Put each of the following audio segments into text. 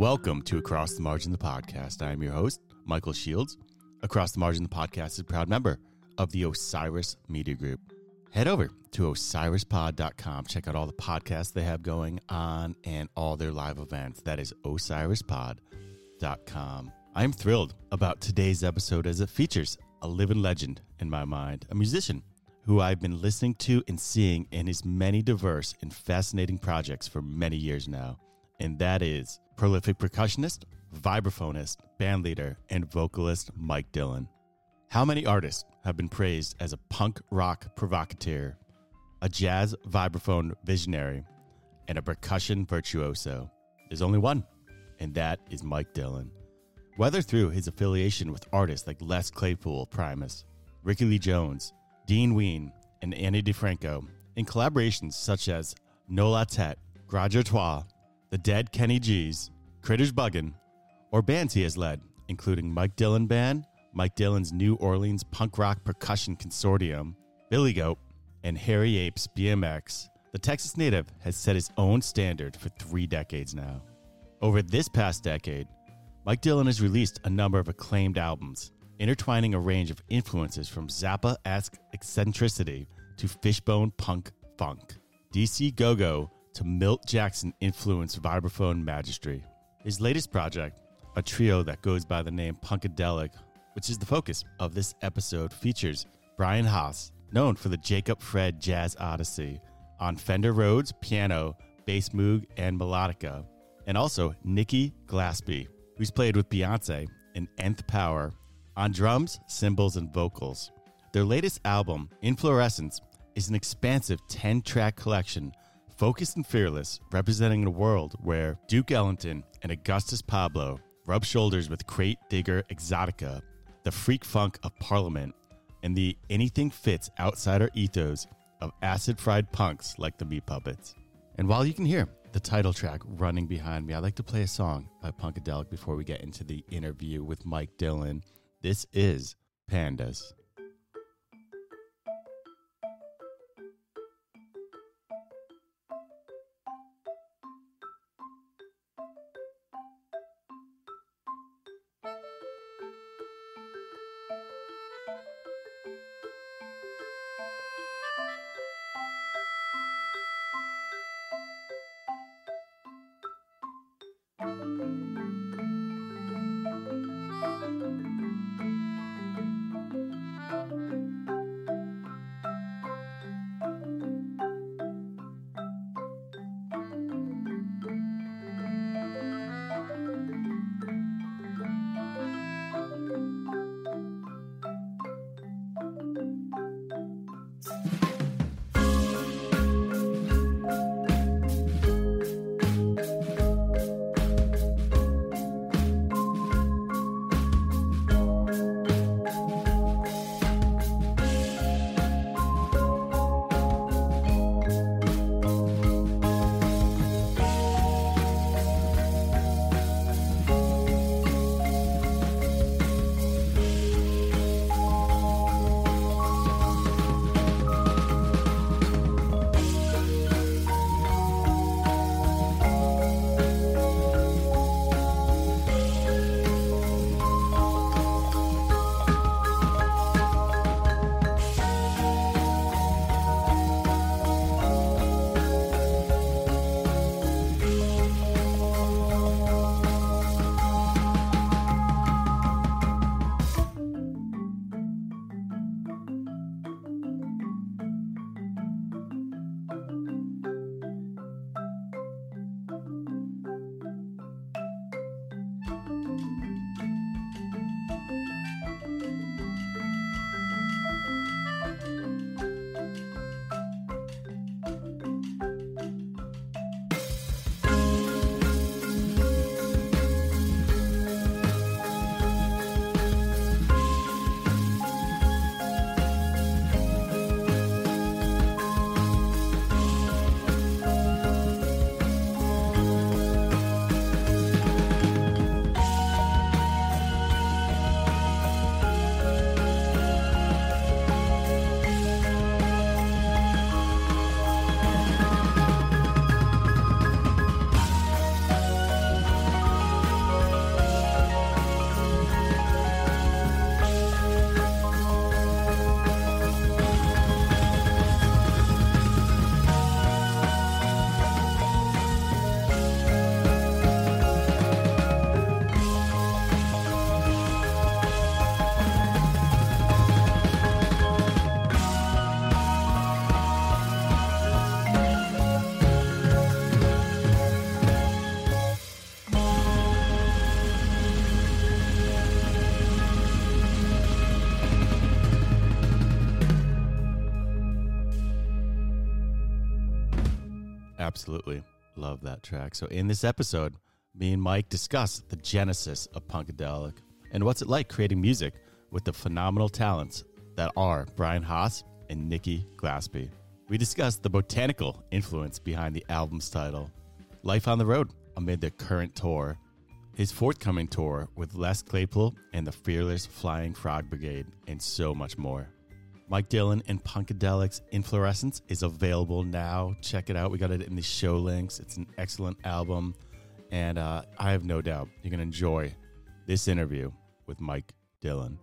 Welcome to Across the Margin, the podcast. I am your host, Michael Shields. Across the Margin, the podcast is a proud member of the Osiris Media Group. Head over to osirispod.com. Check out all the podcasts they have going on and all their live events. That is osirispod.com. I am thrilled about today's episode as it features a living legend in my mind, a musician who I've been listening to and seeing in his many diverse and fascinating projects for many years now. And that is prolific percussionist, vibraphonist, bandleader, and vocalist Mike Dillon. How many artists have been praised as a punk rock provocateur, a jazz vibraphone visionary, and a percussion virtuoso? There's only one, and that is Mike Dillon. Whether through his affiliation with artists like Les Claypool Primus, Rickie Lee Jones, Dean Ween, and Ani DiFranco, in collaborations such as Nola Tet, Grade Trois, The Dead Kenny G's, Critters Buggin', or bands he has led, including Mike Dillon Band, Mike Dillon's New Orleans Punk Rock Percussion Consortium, Billy Goat, and Hairy Apes BMX, the Texas native has set his own standard for three decades now. Over this past decade, Mike Dillon has released a number of acclaimed albums, intertwining a range of influences from Zappa esque eccentricity to fishbone punk funk, DC Go Go to Milt Jackson influenced vibraphone magistry. His latest project, a trio that goes by the name Punkadelic, which is the focus of this episode, features Brian Haas, known for the Jacob Fred Jazz Odyssey, on Fender Rhodes, piano, bass moog, and melodica, and also Nikki Glaspie, who's played with Beyonce in Nth Power on drums, cymbals, and vocals. Their latest album, Inflorescence, is an expansive 10 track collection, focused and fearless, representing a world where Duke Ellington and Augustus Pablo rub shoulders with Crate Digger Exotica, the freak funk of Parliament, and the anything fits outsider ethos of acid fried punks like the Meat Puppets. And while you can hear the title track running behind me, I'd like to play a song by Punkadelic before we get into the interview with Mike Dillon. This is Pandas. Absolutely. Love that track. So, in this episode, me and Mike discuss the genesis of Punkadelic and what's it like creating music with the phenomenal talents that are Brian Haas and Nikki Glaspie. We discuss the botanical influence behind the album's title, life on the road amid the current tour, his forthcoming tour with Les Claypool and the Fearless Flying Frog Brigade, and so much more. Mike Dillon and Punkadelic's Inflorescence is available now. Check it out. We got it in the show links. It's an excellent album. And uh, I have no doubt you're going to enjoy this interview with Mike Dillon.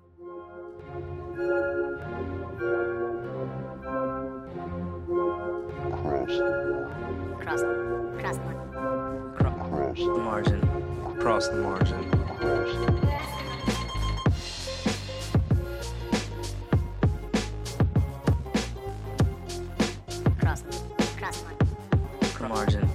Cross, cross, Cross the margin. Cross the margin. cross, margin.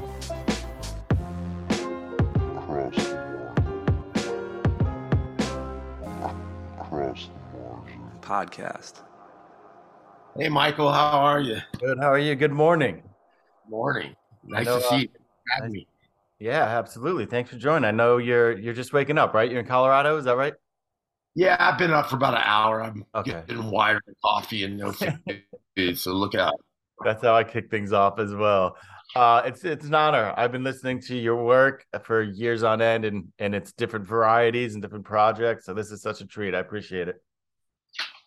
Podcast. Hey, Michael, how are you? Good. How are you? Good morning. Morning. Nice know, to uh, see you. Have nice- me. Yeah, absolutely. Thanks for joining. I know you're you're just waking up, right? You're in Colorado, is that right? Yeah, I've been up for about an hour. I'm Okay. getting wired with coffee and no food, so look out. That's how I kick things off as well. Uh, it's it's an honor. I've been listening to your work for years on end, and and it's different varieties and different projects. So this is such a treat. I appreciate it.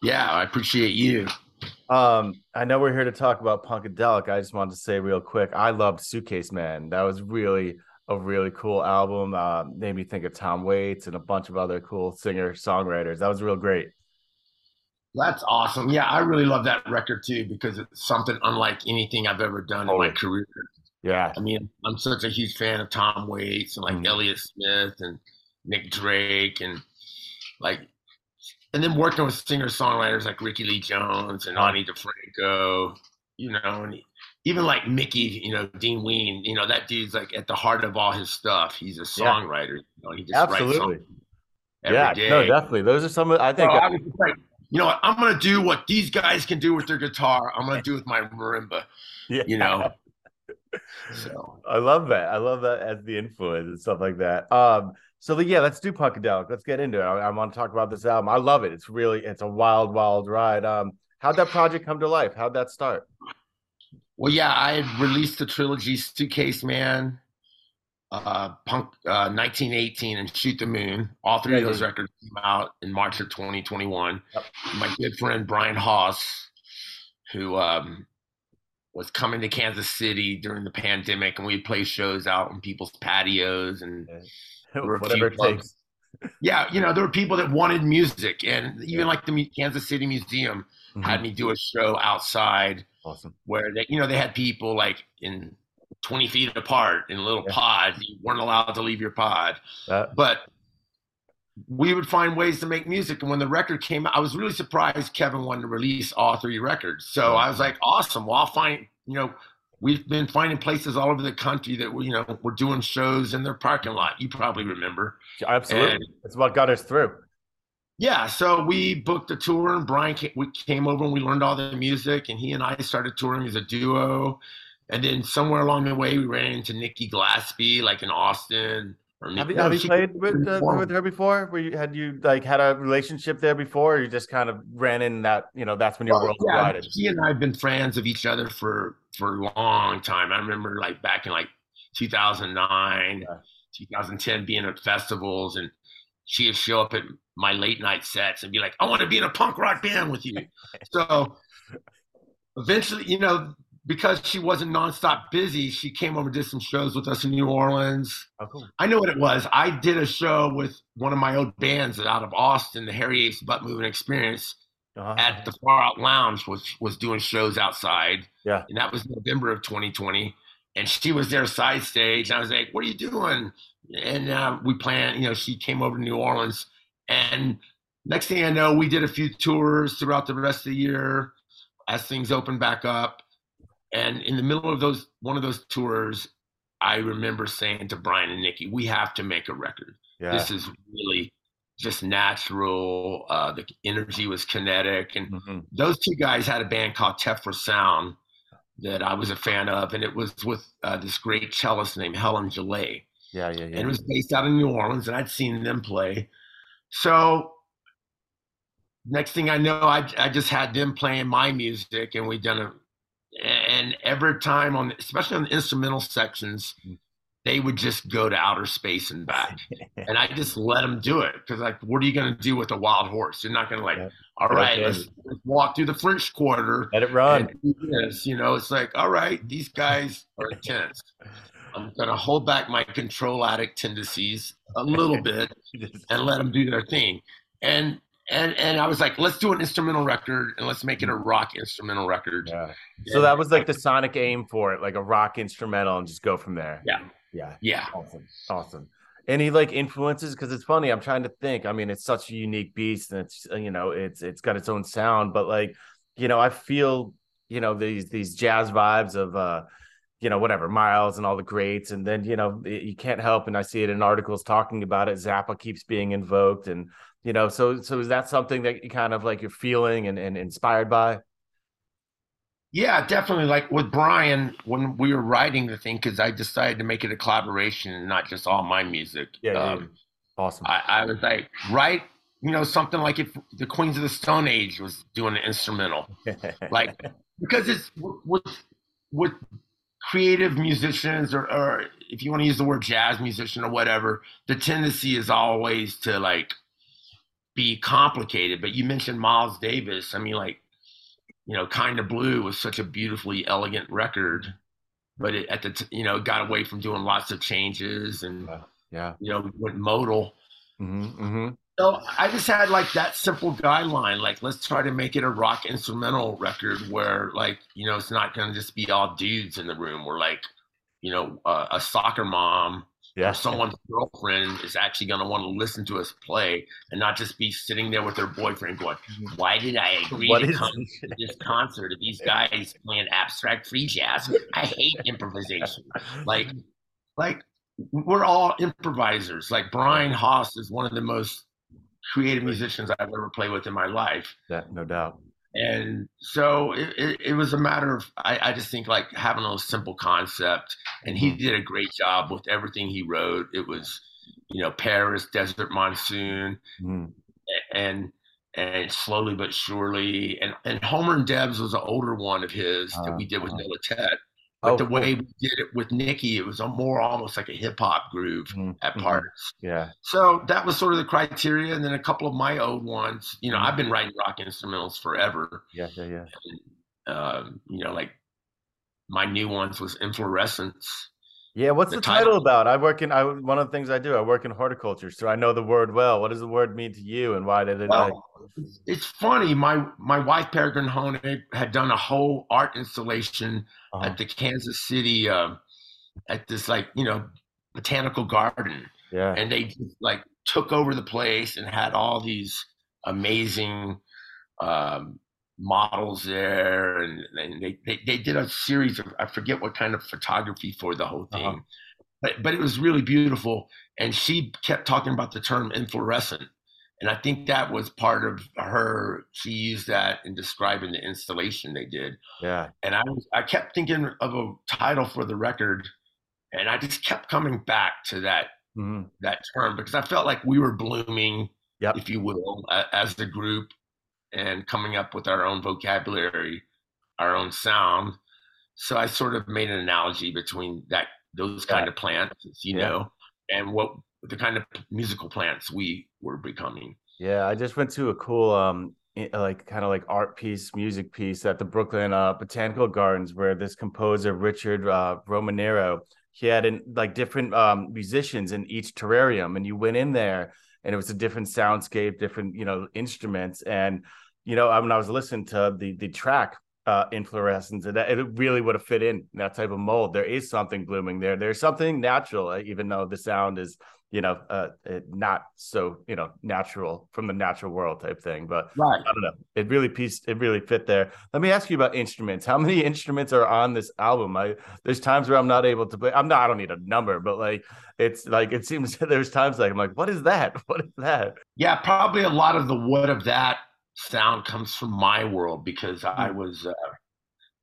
Yeah, I appreciate you. Um, I know we're here to talk about Punkadelic. I just wanted to say real quick, I loved Suitcase Man. That was really a really cool album. Uh, made me think of Tom Waits and a bunch of other cool singer songwriters. That was real great. That's awesome. Yeah, I really love that record too because it's something unlike anything I've ever done in my career. Yeah, I mean, I'm such a huge fan of Tom Waits and like Mhm. Elliott Smith and Nick Drake and like, and then working with singer songwriters like Rickie Lee Jones and. Ani DiFranco, you know, and even like Mickey, you know, Dean Ween, you know, that dude's like at the heart of all his stuff. He's a Yeah. songwriter, you know, he just writes absolutely. Yeah, day. no, definitely. Those are some of I think So I was just like, you know what? I'm gonna do what these guys can do with their guitar. I'm gonna do with my marimba. yeah. You know. So I love that. I love that as the influence and stuff like that. Um, so yeah, let's do Punkadelic. Let's get into it. I, I want to talk about this album. I love it. It's really it's a wild, wild ride. Um, how'd that project come to life? How'd that start? Well, yeah, I released the trilogy Suitcase Man, uh, Punk, uh, 1918, and Shoot the Moon. All three Yeah, of those yeah. records came out in March of 2021. Yep. My good friend Brian Haas, who um, was coming to Kansas City during the pandemic, and we'd play shows out on people's patios and Whatever it takes. yeah, you know, there were people that wanted music, and even Yeah. like the Kansas City Museum had Mhm. me do a show outside Awesome. where they, you know, they had people like in 20 feet apart in little Yeah. pods. You weren't allowed to leave your pod, Uh, but we would find ways to make music. And when the record came out, I was really surprised Kevin wanted to release all three records. So I was like, awesome. Well, I'll find, you know, we've been finding places all over the country that, we, you know, we're doing shows in their parking lot. You probably remember. absolutely. And- It's what got us through. Yeah, so we booked a tour, and Brian came, we came over and we learned all the music, and he and I started touring as a duo. And then somewhere along the way, we ran into Nikki Glaspie, like in Austin. Have you, have you played with uh, with her before? Were you had you like had a relationship there before? Or you just kind of ran in that you know that's when your Well, world yeah, collided. He and I have been friends of each other for for a long time. I remember like back in like 2009, Yeah. 2010, being at festivals, and she'd show up at my late night sets and be like, "I want to be in a punk rock band with you." so eventually, you know, because she wasn't nonstop busy, she came over and did some shows with us in New Orleans. Oh, cool. I know what it was. I did a show with one of my old bands out of Austin, the Harry Ace Butt Moving Experience Uh-huh. at the Far Out Lounge was was doing shows outside. Yeah. And that was November of 2020. And she was there side stage. I was like, "What are you doing?" And uh, we planned. You know, she came over to New Orleans, and next thing I know, we did a few tours throughout the rest of the year as things opened back up. And in the middle of those one of those tours, I remember saying to Brian and Nikki, "We have to make a record." yeah. this is really just natural. Uh, the energy was kinetic, and Mhm. those two guys had a band called Tefra Sound, that I was a fan of, and it was with uh, this great cellist named Helen Gillet. Yeah, yeah, yeah. And it was based out in New Orleans, and I'd seen them play. So next thing I know, I, I just had them playing my music, and we done a. And every time on, especially on the instrumental sections, Mm. they would just go to outer space and back, and I just let them do it because, like, what are you going to do with a wild horse? You're not going to like, Yeah. all right, Okay. let's, let's walk through the French Quarter Let it run. this. You know, it's like, all right, these guys are intense. I'm going to hold back my control addict tendencies a little bit and let them do their thing. And and and I was like, let's do an instrumental record and let's make it a rock instrumental record. Yeah. So that was like the sonic aim for it, like a rock instrumental, and just go from there. Yeah. Yeah. Yeah. Awesome. Awesome. Any like influences? Because it's funny. I'm trying to think. I mean, it's such a unique beast, and it's you know, it's it's got its own sound. But like, you know, I feel you know these these jazz vibes of uh, you know, whatever Miles and all the greats, and then you know you can't help, and I see it in articles talking about it. Zappa keeps being invoked, and you know, so so is that something that you kind of like you're feeling and, and inspired by? Yeah, definitely. Like with Brian, when we were writing the thing, because I decided to make it a collaboration and not just all my music. Yeah, yeah, um, Awesome. I, I was like, write, you know, something like if the Queens of the Stone Age was doing an instrumental. like because it's with with creative musicians or, or if you want to use the word jazz musician or whatever the tendency is always to like be complicated but you mentioned miles davis i mean like you know kind of blue was such a beautifully elegant record but it, at the t- you know got away from doing lots of changes and yeah. you know went modal hmm hmm so I just had like that simple guideline, like let's try to make it a rock instrumental record where like you know it's not going to just be all dudes in the room. We're like, you know, uh, a soccer mom Yeah. or someone's girlfriend is actually going to want to listen to us play and not just be sitting there with their boyfriend going, mm-hmm. "Why did I agree What to come to this concert of these guys playing abstract free jazz? I hate improvisation." Like, like we're all improvisers. Like Brian Haas is one of the most creative musicians I've ever played with in my life. Yeah, no doubt. And so it, it, it was a matter of, I, I just think like having a simple concept. And he did a great job with everything he wrote. It was, you know, Paris, Desert Monsoon, Mhm. and and slowly but surely. And and Homer and Debs was an older one of his that we did with Uh-huh. Tet. But Oh, the way cool. we did it with Nikki, it was a more almost like a hip hop groove Mhm, at parts. Yeah. So that was sort of the criteria. And then a couple of my old ones, you know, Mhm. I've been writing rock instrumentals forever. Yeah. Yeah. Yeah. Um, you know, like my new ones was Inflorescence. Yeah. What's The the, title- title about? I work in. I one of the things I do. I work in horticulture, so I know the word well. What does the word mean to you, and why did it? Well, it's- it's funny. My my wife Peregrine Honig had done a whole art installation uh-huh. at the Kansas City um, at this like you know botanical garden, yeah. and they just like took over the place and had all these amazing um, models there, and, and they, they they did a series of I forget what kind of photography for the whole thing, Uh-huh. but but it was really beautiful. And she kept talking about the term inflorescent, and I think that was part of her. She used that in describing the installation they did yeah. and I was I kept thinking of a title for the record, and I just kept coming back to that Mhm. that term because I felt like we were blooming, Yep. if you will, a- as a group, and coming up with our own vocabulary, our own sound. So I sort of made an analogy between that those kind of plants, you Yeah. know, and what the kind of musical plants we were becoming. Yeah, I just went to a cool um like kind of like art piece, music piece at the Brooklyn uh Botanical Gardens where this composer Richard uh Romanero, he had in, like different um musicians in each terrarium and you went in there and it was a different soundscape, different, you know, instruments and you know, when I was listening to the the track uh inflorescence that it really would have fit in that type of mold. There is something blooming there. There's something natural, uh, even though the sound is you know, uh, not so you know natural from the natural world type thing. But Right. I don't know, it really pieced, it really fit there. Let me ask you about instruments. How many instruments are on this album? I there's times where I'm not able to play. I'm not. I don't need a number, but like it's like it seems there's times like I'm like, what is that? What is that? Yeah, probably a lot of the what of that sound comes from my world because I was, uh,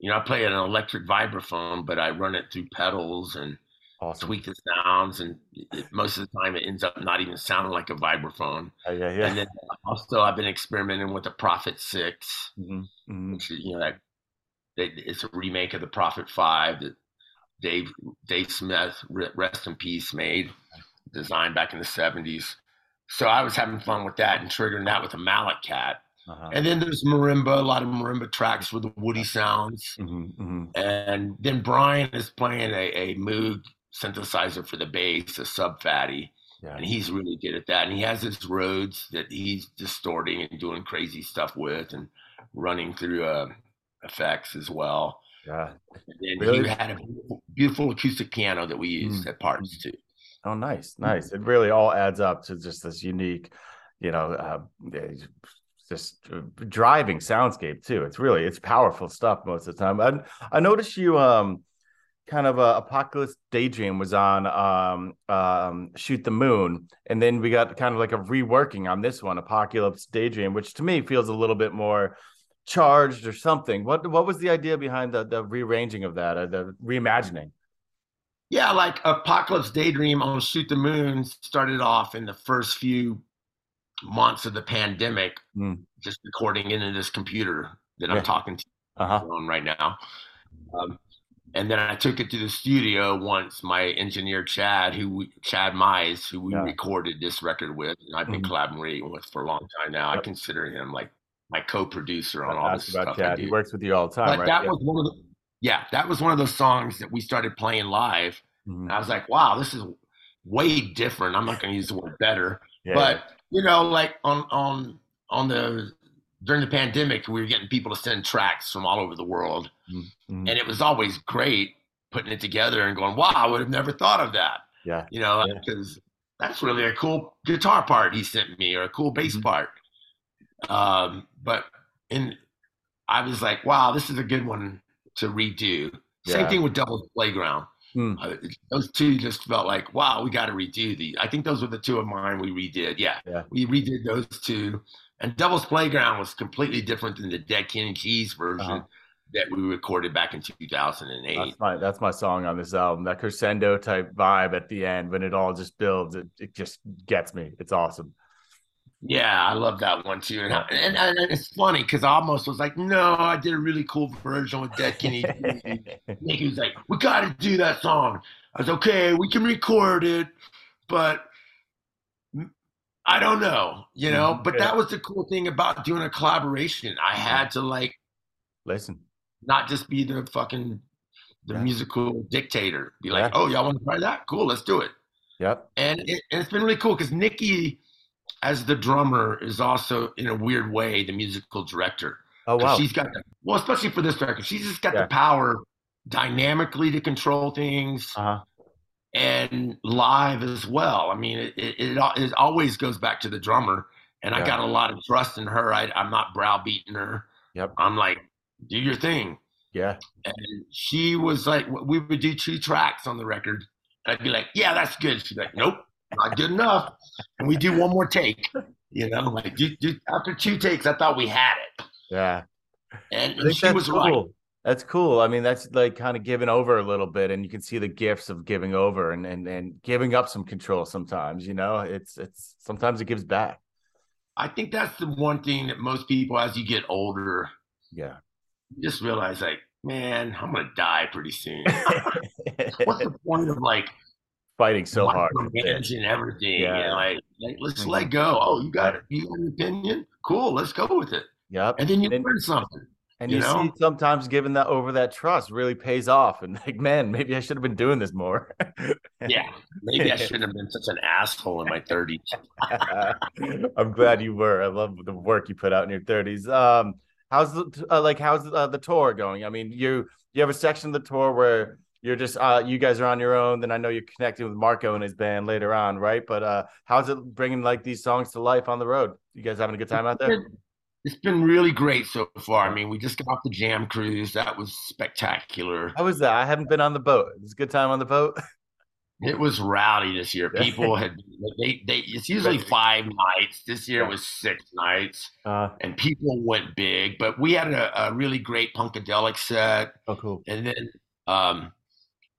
you know, I play an electric vibraphone, but I run it through pedals and Awesome. tweak the sounds, and it, most of the time it ends up not even sounding like a vibraphone. Uh, yeah, yeah. And then also I've been experimenting with the Prophet Six, Mhm, mhm. which is you know that, that it's a remake of the Prophet Five that Dave Dave Smith, rest in peace, made designed back in the seventies. So I was having fun with that and triggering that with a MalletKAT. Uh-huh. And then there's marimba, a lot of marimba tracks with the woody sounds. Mhm, mhm. And then Brian is playing a, a Moog synthesizer for the bass, a Sub Phatty, Yeah. and he's really good at that. And he has his Rhodes that he's distorting and doing crazy stuff with, and running through uh, effects as well. Yeah. And then Really? he had a beautiful, beautiful acoustic piano that we used Mm. at parts too. Oh, nice, nice. It really all adds up to just this unique, you know, uh, just uh, driving soundscape too. It's really it's powerful stuff most of the time. I I noticed you um kind of uh, Apocalypse Daydream was on um um Shoot the Moon, and then we got kind of like a reworking on this one, Apocalypse Daydream, which to me feels a little bit more charged or something. What what was the idea behind the the rearranging of that or the reimagining? Yeah, like Apocalypse Daydream on Shoot the Moon started off in the first few months of the pandemic, Mm. just recording into this computer that Yeah. I'm talking to Uh-huh. on right now. Um, and then I took it to the studio once. My engineer Chad, who we, Chad Mize, who we Yeah. recorded this record with, and I've been Mhm. collaborating with for a long time now. I consider him like my co-producer on all this stuff. Chad. He works with you all the time, But right? that Yeah. was one of the yeah, that was one of those songs that we started playing live. Mhm. And I was like, wow, this is way different. I'm not going to use the word better, Yeah, but you know, like on on on the during the pandemic, we were getting people to send tracks from all over the world, yeah. Mhm. and it was always great putting it together and going, wow, I would have never thought of that. yeah. You know, Yeah. because that's really a cool guitar part he sent me or a cool bass Mhm. part. Um, but in I was like, wow, this is a good one to redo. Same thing with Devil's Playground. Hmm. Uh, those two just felt like, wow, we got to redo these. I think those were the two of mine we redid. Yeah, Yeah. we redid those two. And Devil's Playground was completely different than the Dead Kenny G's version Uh-huh. that we recorded back in 2008. That's my that's my song on this album. That crescendo type vibe at the end when it all just builds. It, it just gets me. It's awesome. Yeah, I love that one too. And, I- and, and it's funny because I almost was like, no, I did a really cool version with Dead Kenny G. Nicky was like, we got to do that song. I was okay, we can record it, but I don't know, you know. But yeah. that was the cool thing about doing a collaboration. I had to like Listen, not just be the fucking the Yeah. musical dictator. Be like, Yeah. oh, y'all want to try that? Cool, let's do it. yep. And, it, and it's been really cool because Nikki, as the drummer, is also in a weird way the musical director. Oh wow. She's got the, well, especially for this record, she's just got the power dynamically to control things Uh huh. And live as well. I mean, it, it, it, always goes back to the drummer, and I got a lot of trust in her. I, I'm not browbeating her. Yep. I'm like, do your thing. Yeah. And she was like, we would do two tracks on the record. And I'd be like, yeah, that's good. She's like, nope, not good enough. And we do one more take. You know, like do, do, after two takes, I thought we had it. Yeah. And, and she was cool. right. That's cool. I mean, that's like kind of giving over a little bit, and you can see the gifts of giving over and and and giving up some control. Sometimes, you know, it's it's sometimes it gives back. I think that's the one thing that most people, as you get older, Yeah. just realize like, man, I'm gonna die pretty soon. What's the point of like Fighting so hard. managing everything? Yeah. And like, like let's Mhm. let go. Oh, you got it. You got an opinion? Cool. Let's go with it. Yep. And then you And- learn something. And you you, know? see sometimes giving that over that trust really pays off. And like, man, maybe I should have been doing this more. Yeah. Maybe I shouldn't have been such an asshole in my 30s. I'm glad you were. I love the work you put out in your 30s. Um, how's the uh, like how's uh, the tour going? I mean, you you have a section of the tour where you're just uh you guys are on your own. Then I know you're connecting with Marco and his band later on, right? But uh, how's it bringing like these songs to life on the road? You guys having a good time out there? It's been really great so far. I mean, we just got off the jam cruise. That was spectacular. How was that? I haven't been on the boat. It was a good time on the boat. It was rowdy this year. People had they they. It's usually five nights. This year was six nights, Uh, and people went big. But we had a, a really great punkadelic set, oh, cool. and then um,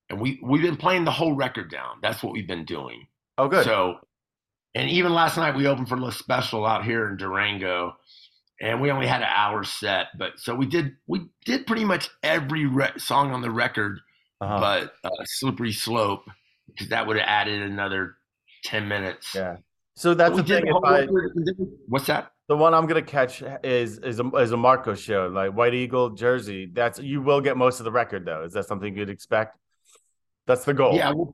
and we we've been playing the whole record down. That's what we've been doing. Oh, good. So, and even last night we opened for a special out here in Durango, and we only had an hour set. But so we did we did pretty much every re- song on the record, uh-huh. but uh, "Slippery Slope" because that would have added another ten minutes. yeah. So that's But the thing. If I, record, and then- What's that? the one I'm gonna catch is is a, is a Marco show, like White Eagle Jersey. That's you will get most of the record though. Is that something you'd expect? That's the goal. Yeah. We'll,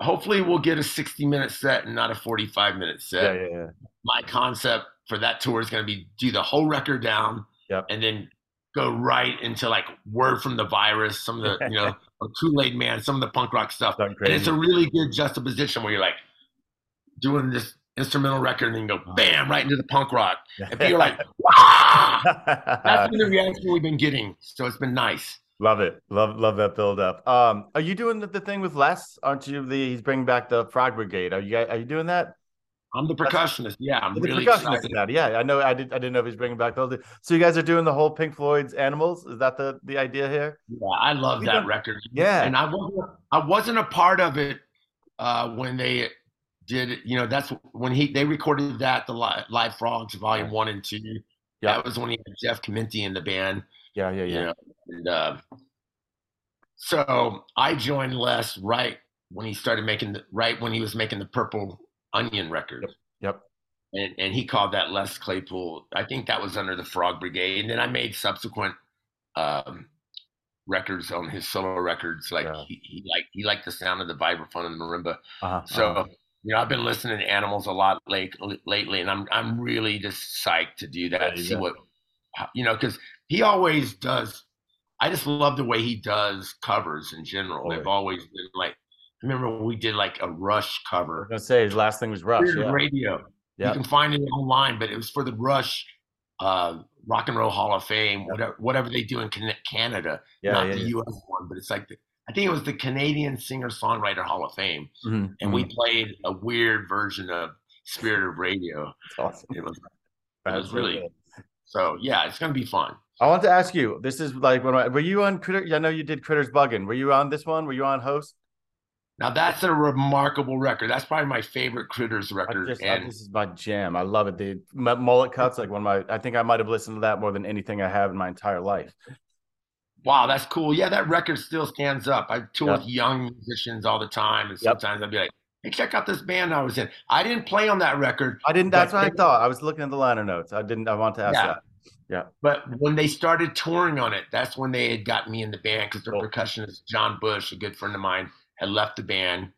hopefully, we'll get a sixty-minute set and not a forty-five minute set. yeah, yeah, yeah. my concept for that tour is going to be do the whole record down Yep. and then go right into like word from the virus some of the you know kool-aid man some of the punk rock stuff and it's a really good juxtaposition where you're like doing this instrumental record and then go bam right into the punk rock and people are like wow that's been the reaction we've been getting so it's been nice love it. Love love that build up. Um, are you doing the, the thing with Les? Aren't you? The he's bringing back the Frog Brigade. Are you guys, are you doing that? I'm the percussionist yeah i'm The really percussionist excited. Yeah, I know. I did. I didn't know if he's bringing back those. So you guys are doing the whole Pink Floyd's Animals. Is that the the idea here? yeah, i love We that record Yeah. and I wasn't I wasn't a part of it uh, when they did. You know, that's when he they recorded that the live, live frogs volume one and two. Yeah. That was when he had Jeff Chimenti in the band. Yeah, yeah, You yeah. know, and uh, so I joined Les right when he started making the right when he was making the Purple Onion record. Yep, yep. And and he called that Les Claypool. I think that was under the Frog Brigade. And then I made subsequent um, records on his solo records. Like Yeah. he, he like he liked the sound of the vibraphone and the marimba. Uh-huh, So uh-huh. you know, I've been listening to Animals a lot late, lately, and I'm I'm really just psyched to do that. you See go. what you know, because he always does. I just love the way he does covers in general. They've always been like. I remember when we did like a Rush cover. I was say his last thing was Rush. Yeah, Radio. yeah. You can find it online, but it was for the Rush uh, Rock and Roll Hall of Fame, whatever, whatever they do in Canada, yeah, not yeah, the. U.S. one, but it's like the, I think it was the Canadian Singer Songwriter Hall of Fame, Mhm, and we played a weird version of Spirit of Radio. Awesome. It was it was really so yeah, it's gonna be fun. I want to ask you. This is like when I, were you on Critter? I know you did Critters Buggin. Were you on this one? Were you on host? Now that's a remarkable record. That's probably my favorite Critters record, just, I- and this is my jam. I love it. The mullet cuts, like one of my. I think I might have listened to that more than anything I have in my entire life. wow, that's cool. Yeah, that record still stands up. I tour Yep. with young musicians all the time, and Yep. sometimes I'd be like, "Hey, check out this band I was in." I didn't play on that record, I didn't. That's what I thought. I was looking at the liner notes. I didn't. I want to ask Yeah. that. Yeah. But when they started touring on it, that's when they had got me in the band because their Cool. percussionist John Bush, a good friend of mine, had left the band,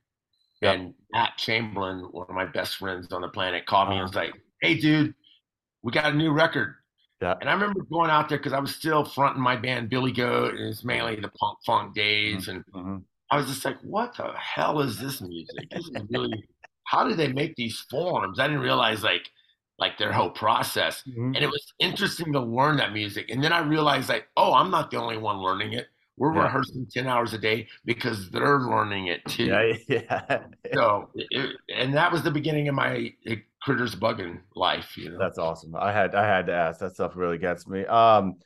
Yep. and Matt Chamberlain, one of my best friends on the planet, called me and Uh-huh. was like, "Hey, dude, we got a new record." Yeah. And I remember going out there because I was still fronting my band Billy Goat, and it's mainly the punk funk days, and Mhm. I was just like, "What the hell is this music? This is really how do they make these forms?" I didn't realize like like their whole process Mhm. and it was interesting to learn that music. And then I realized like, oh, I'm not the only one learning it. We're Yeah. rehearsing ten hours a day because they're learning it too. Yeah, yeah. So, it, and that was the beginning of my uh, Critters Buggin' life. You know, That's awesome. I had I had to ask. That stuff really gets me. Um,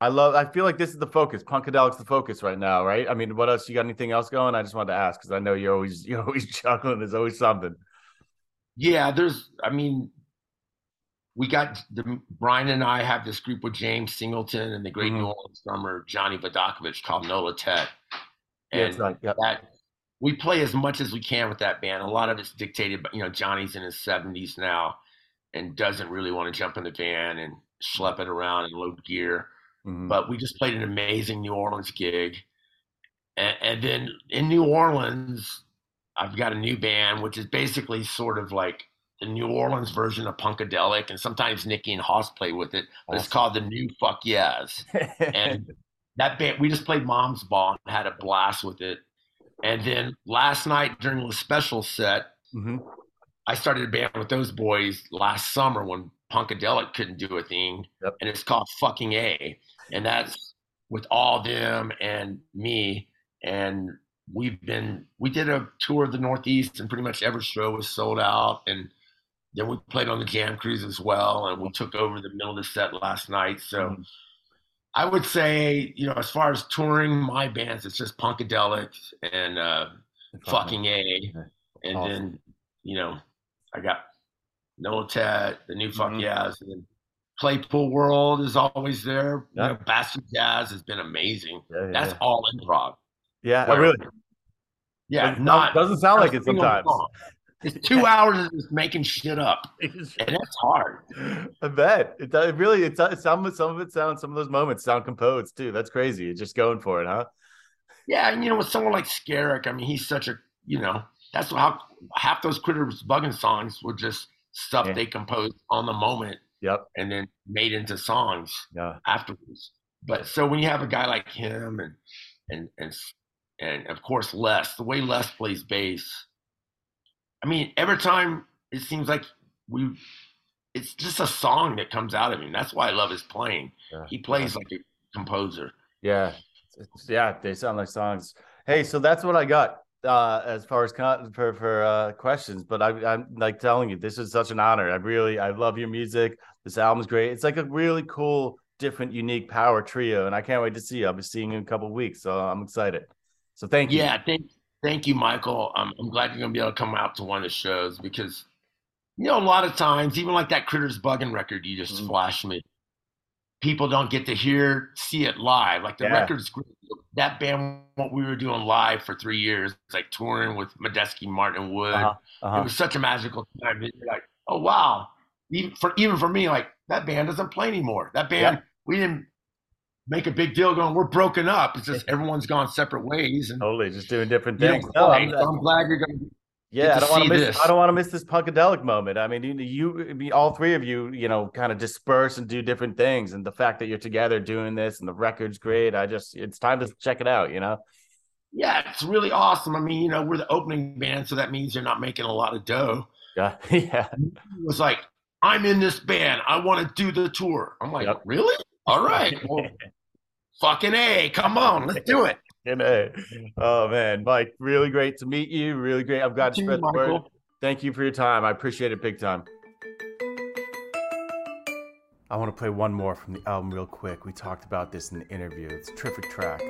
I love. I feel like this is the focus. Punkadelic's the focus right now, right? I mean, what else? You got anything else going? I just wanted to ask because I know you're always you're always juggling. There's always something. yeah. There's, I mean, we got the Brian and I have this group with James Singleton and the great Mhm. New Orleans drummer Johnny Vidacovich called Nola Tet. And it's like, yep. that we play as much as we can with that band. A lot of it's dictated, but you know, Johnny's in his seventies now and doesn't really want to jump in the van and schlep it around and load gear. Mhm. But we just played an amazing New Orleans gig, and, and then in New Orleans, I've got a new band, which is basically sort of like the New Orleans version of Punkadelic, and sometimes Nikki and Haas play with it. But it's called the New Fuck Yes and that band we just played mom's ball and had a blast with it and then last night during the special set Mhm. i started a band with those boys last summer when punkadelic couldn't do a thing Yep. and it's called fucking a and that's with all them and me and we've been we did a tour of the Northeast, and pretty much every show was sold out. And then we played on the Jam Cruise as well, and we took over the middle of the set last night. So. Mhm. I would say, you know, as far as touring my bands, it's just Punkadelic and uh, fucking A, and Awesome. then you know, I got Nola Tet, the new Fuck Mhm. Yes, and then Claypool World is always there. Yeah. You know, Bastard Jazz has been amazing. Yeah, yeah, That's all improv. yeah. Where- really Yeah, doesn't, doesn't sound like it sometimes. It's two hours of just making shit up, and that's hard. I bet it, does- it really it does, some some of it sounds some of those moments sound composed too. That's crazy. You're just going for it, huh? Yeah, and you know, with someone like Skerik, I mean, he's such a you know, that's how half those Critters Buggin' songs were just stuff Yeah. they composed on the moment Yep. and then made into songs Yeah. afterwards. But so when you have a guy like him and and and and of course Les, the way Les plays bass, I mean, every time it seems like we, it's just a song that comes out of him. That's why I love his playing. Yeah. He plays like a composer. Yeah. It's- yeah, they sound like songs. Hey, so that's what I got uh as far as con- for for uh questions, but I I'm like telling you this is such an honor. I really I love your music. This album's great. It's like a really cool different unique power trio and I can't wait to see you. I'll be seeing you in a couple of weeks, so I'm excited. So thank you. Yeah, thank thank you, Michael. I'm I'm glad you're gonna be able to come out to one of the shows because you know a lot of times, even like that Critters Buggin' record you just Mhm. flashed me, people don't get to hear see it live. Like the Yeah. record's great. that band what we were doing live for three years, like touring with Medeski, Martin, Wood. Uh-huh. It Uh-huh. was such a magical time. You're like, oh wow. Even for even for me, like that band doesn't play anymore. That band, we didn't make a big deal going, we're broken up. It's just everyone's gone separate ways. And Totally, just doing different things. No. I'm- so I'm glad you're gonna Yeah, I don't want to miss. this. I don't want to miss this punkadelic moment. I mean, you, you, all three of you, you know, kind of disperse and do different things, and the fact that you're together doing this and the record's great. I just, it's time to check it out. You know. Yeah, it's really awesome. I mean, you know, we're the opening band, so that means you're not making a lot of dough. Yeah, yeah, It was like, I'm in this band. I want to do the tour. I'm like, Yep. really? All right. Well, fucking A, come on, let's do it. And, uh, oh man, Mike, really great to meet you. Really great. I'm glad to spread the word. Thank you for your time. I appreciate it big time. I want to play one more from the album real quick. We talked about this in the interview. It's a terrific track.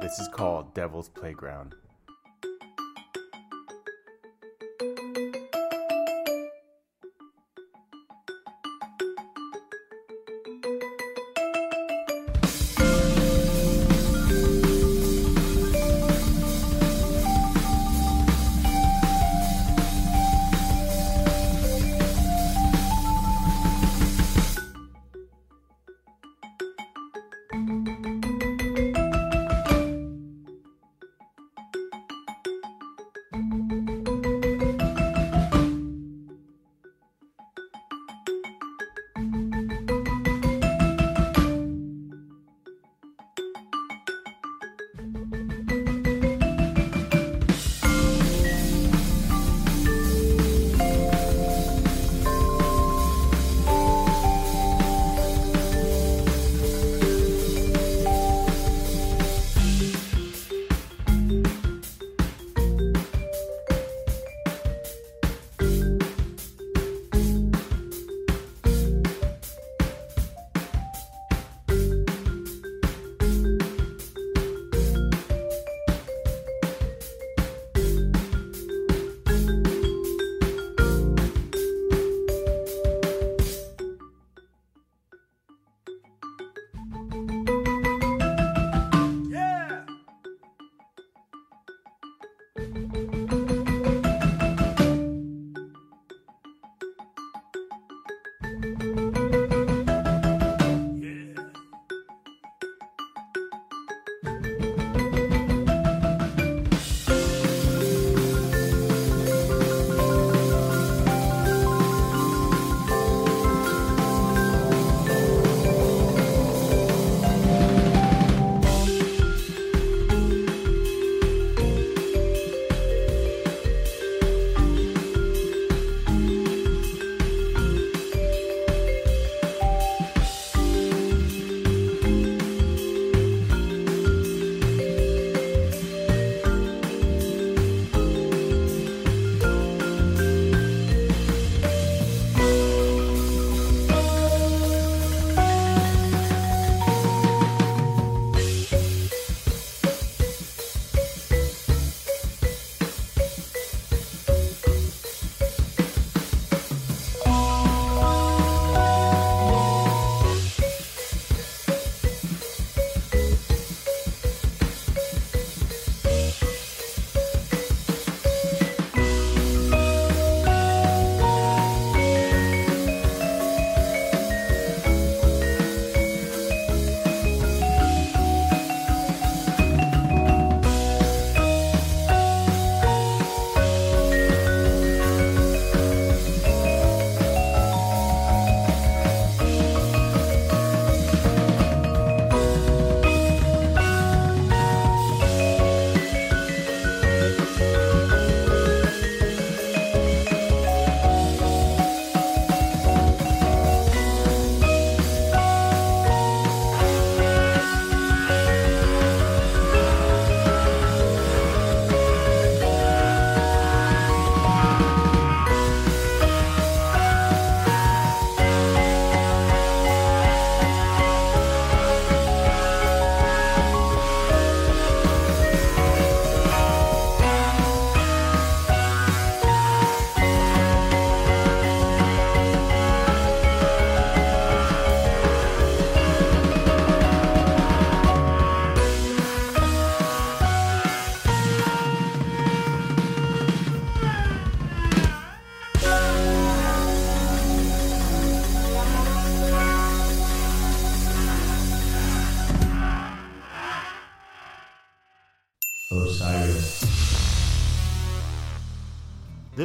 This is called Devil's Playground.